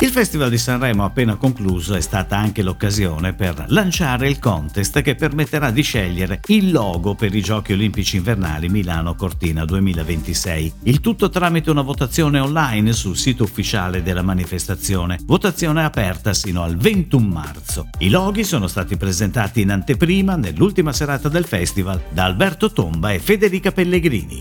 Il Festival di Sanremo appena concluso è stata anche l'occasione per lanciare il contest che permetterà di scegliere il logo per i Giochi Olimpici Invernali Milano Cortina 2026. Il tutto tramite una votazione online sul sito ufficiale della manifestazione, votazione aperta sino al 21 marzo. I loghi sono stati presentati in anteprima nell'ultima serata del festival da Alberto Tomba e Federica Pellegrini.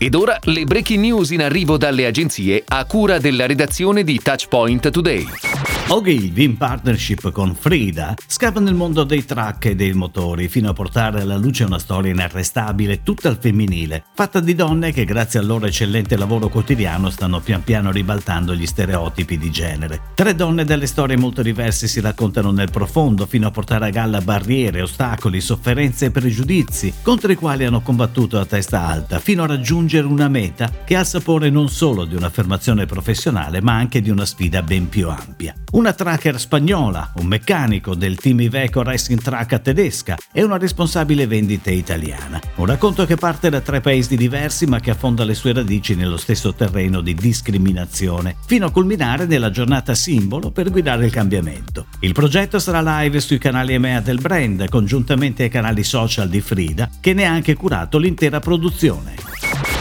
Ed ora le breaking news in arrivo dalle agenzie a cura della redazione di Touchpoint Today. Ogilvy, in partnership con Frida, scava nel mondo dei truck e dei motori fino a portare alla luce una storia inarrestabile tutta al femminile, fatta di donne che grazie al loro eccellente lavoro quotidiano stanno pian piano ribaltando gli stereotipi di genere. Tre donne dalle storie molto diverse si raccontano nel profondo fino a portare a galla barriere, ostacoli, sofferenze e pregiudizi contro i quali hanno combattuto a testa alta fino a raggiungere una meta che ha il sapore non solo di un'affermazione professionale ma anche di una sfida ben più ampia una tracker spagnola, un meccanico del team Iveco Racing Track tedesca e una responsabile vendite italiana. Un racconto che parte da tre paesi diversi ma che affonda le sue radici nello stesso terreno di discriminazione, fino a culminare nella giornata simbolo per guidare il cambiamento. Il progetto sarà live sui canali EMEA del brand, congiuntamente ai canali social di Frida, che ne ha anche curato l'intera produzione.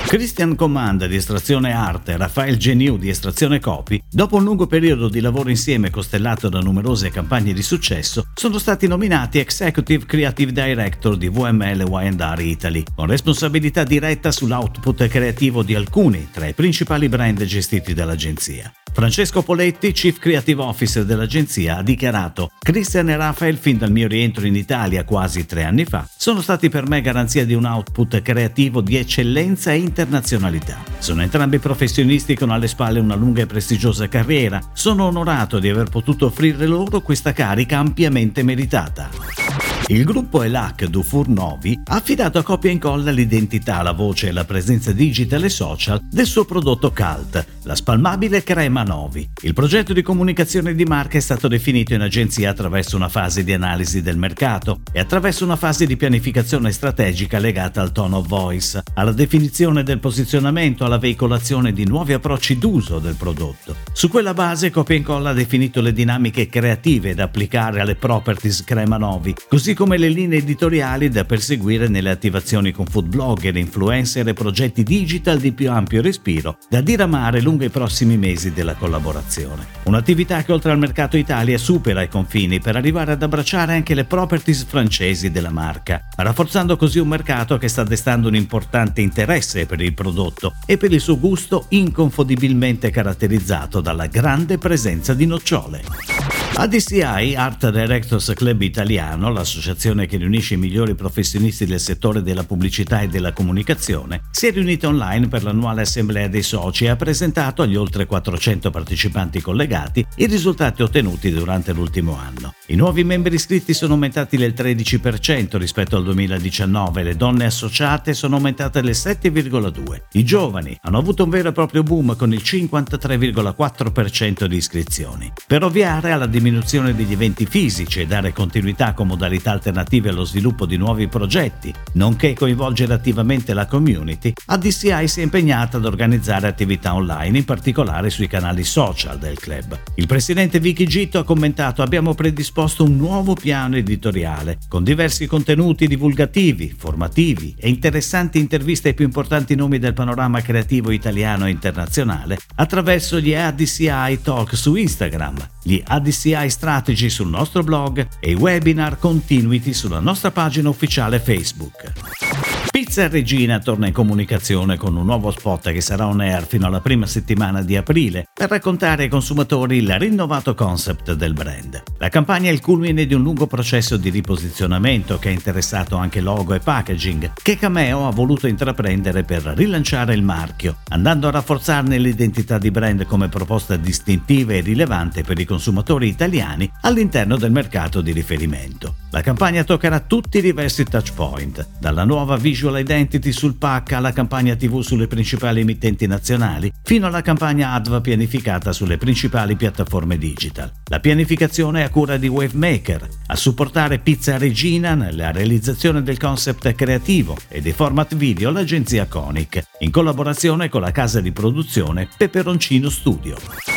Christian Comanda di estrazione arte e Rafael Geniu di estrazione copy, dopo un lungo periodo di lavoro insieme costellato da numerose campagne di successo, sono stati nominati Executive Creative Director di VML Y&R Italy, con responsabilità diretta sull'output creativo di alcuni tra i principali brand gestiti dall'agenzia. Francesco Poletti, Chief Creative Officer dell'agenzia, ha dichiarato Christian e Rafael fin dal mio rientro in Italia quasi tre anni fa sono stati per me garanzia di un output creativo di eccellenza e internazionalità. Sono entrambi professionisti con alle spalle una lunga e prestigiosa carriera. Sono onorato di aver potuto offrire loro questa carica ampiamente meritata. Il gruppo ELAC Dufour Novi ha affidato a copia e incolla l'identità, la voce e la presenza digital e social del suo prodotto Cult, la spalmabile crema Novi. Il progetto di comunicazione di marca è stato definito in agenzia attraverso una fase di analisi del mercato e attraverso una fase di pianificazione strategica legata al tone of voice, alla definizione del posizionamento, alla veicolazione di nuovi approcci d'uso del prodotto. Su quella base Copia e Incolla ha definito le dinamiche creative da applicare alle properties crema Novi, così come le linee editoriali da perseguire nelle attivazioni con food blogger, influencer e progetti digital di più ampio respiro da diramare lungo i prossimi mesi della collaborazione. Un'attività che oltre al mercato Italia supera i confini per arrivare ad abbracciare anche le properties francesi della marca, rafforzando così un mercato che sta destando un importante interesse per il prodotto e per il suo gusto inconfondibilmente caratterizzato dalla grande presenza di nocciole. ADCI, Art Directors Club Italiano, l'associazione che riunisce i migliori professionisti del settore della pubblicità e della comunicazione, si è riunita online per l'annuale assemblea dei soci e ha presentato agli oltre 400 partecipanti collegati i risultati ottenuti durante l'ultimo anno. I nuovi membri iscritti sono aumentati del 13% rispetto al 2019, le donne associate sono aumentate del 7,2%. I giovani hanno avuto un vero e proprio boom con il 53,4% di iscrizioni. Per ovviare alla diminuzione degli eventi fisici e dare continuità con modalità alternative allo sviluppo di nuovi progetti, nonché coinvolgere attivamente la community, ADCI si è impegnata ad organizzare attività online, in particolare sui canali social del club. Il presidente Vicky Gitto ha commentato abbiamo predisposto un nuovo piano editoriale con diversi contenuti divulgativi, formativi e interessanti interviste ai più importanti nomi del panorama creativo italiano e internazionale attraverso gli ADCI Talk su Instagram, gli ADCI Strategy sul nostro blog e i webinar Continuity sulla nostra pagina ufficiale Facebook. Pizza Regina torna in comunicazione con un nuovo spot che sarà on air fino alla prima settimana di aprile per raccontare ai consumatori il rinnovato concept del brand. La campagna è il culmine di un lungo processo di riposizionamento che ha interessato anche logo e packaging che Cameo ha voluto intraprendere per rilanciare il marchio, andando a rafforzarne l'identità di brand come proposta distintiva e rilevante per i consumatori italiani all'interno del mercato di riferimento. La campagna toccherà tutti i diversi touchpoint, dalla nuova visual identity sul pack alla campagna TV sulle principali emittenti nazionali, fino alla campagna ADVA pianificata sulle principali piattaforme digital. La pianificazione è a cura di Wavemaker, a supportare Pizza Regina nella realizzazione del concept creativo e dei format video l'agenzia Conic, in collaborazione con la casa di produzione Peperoncino Studio.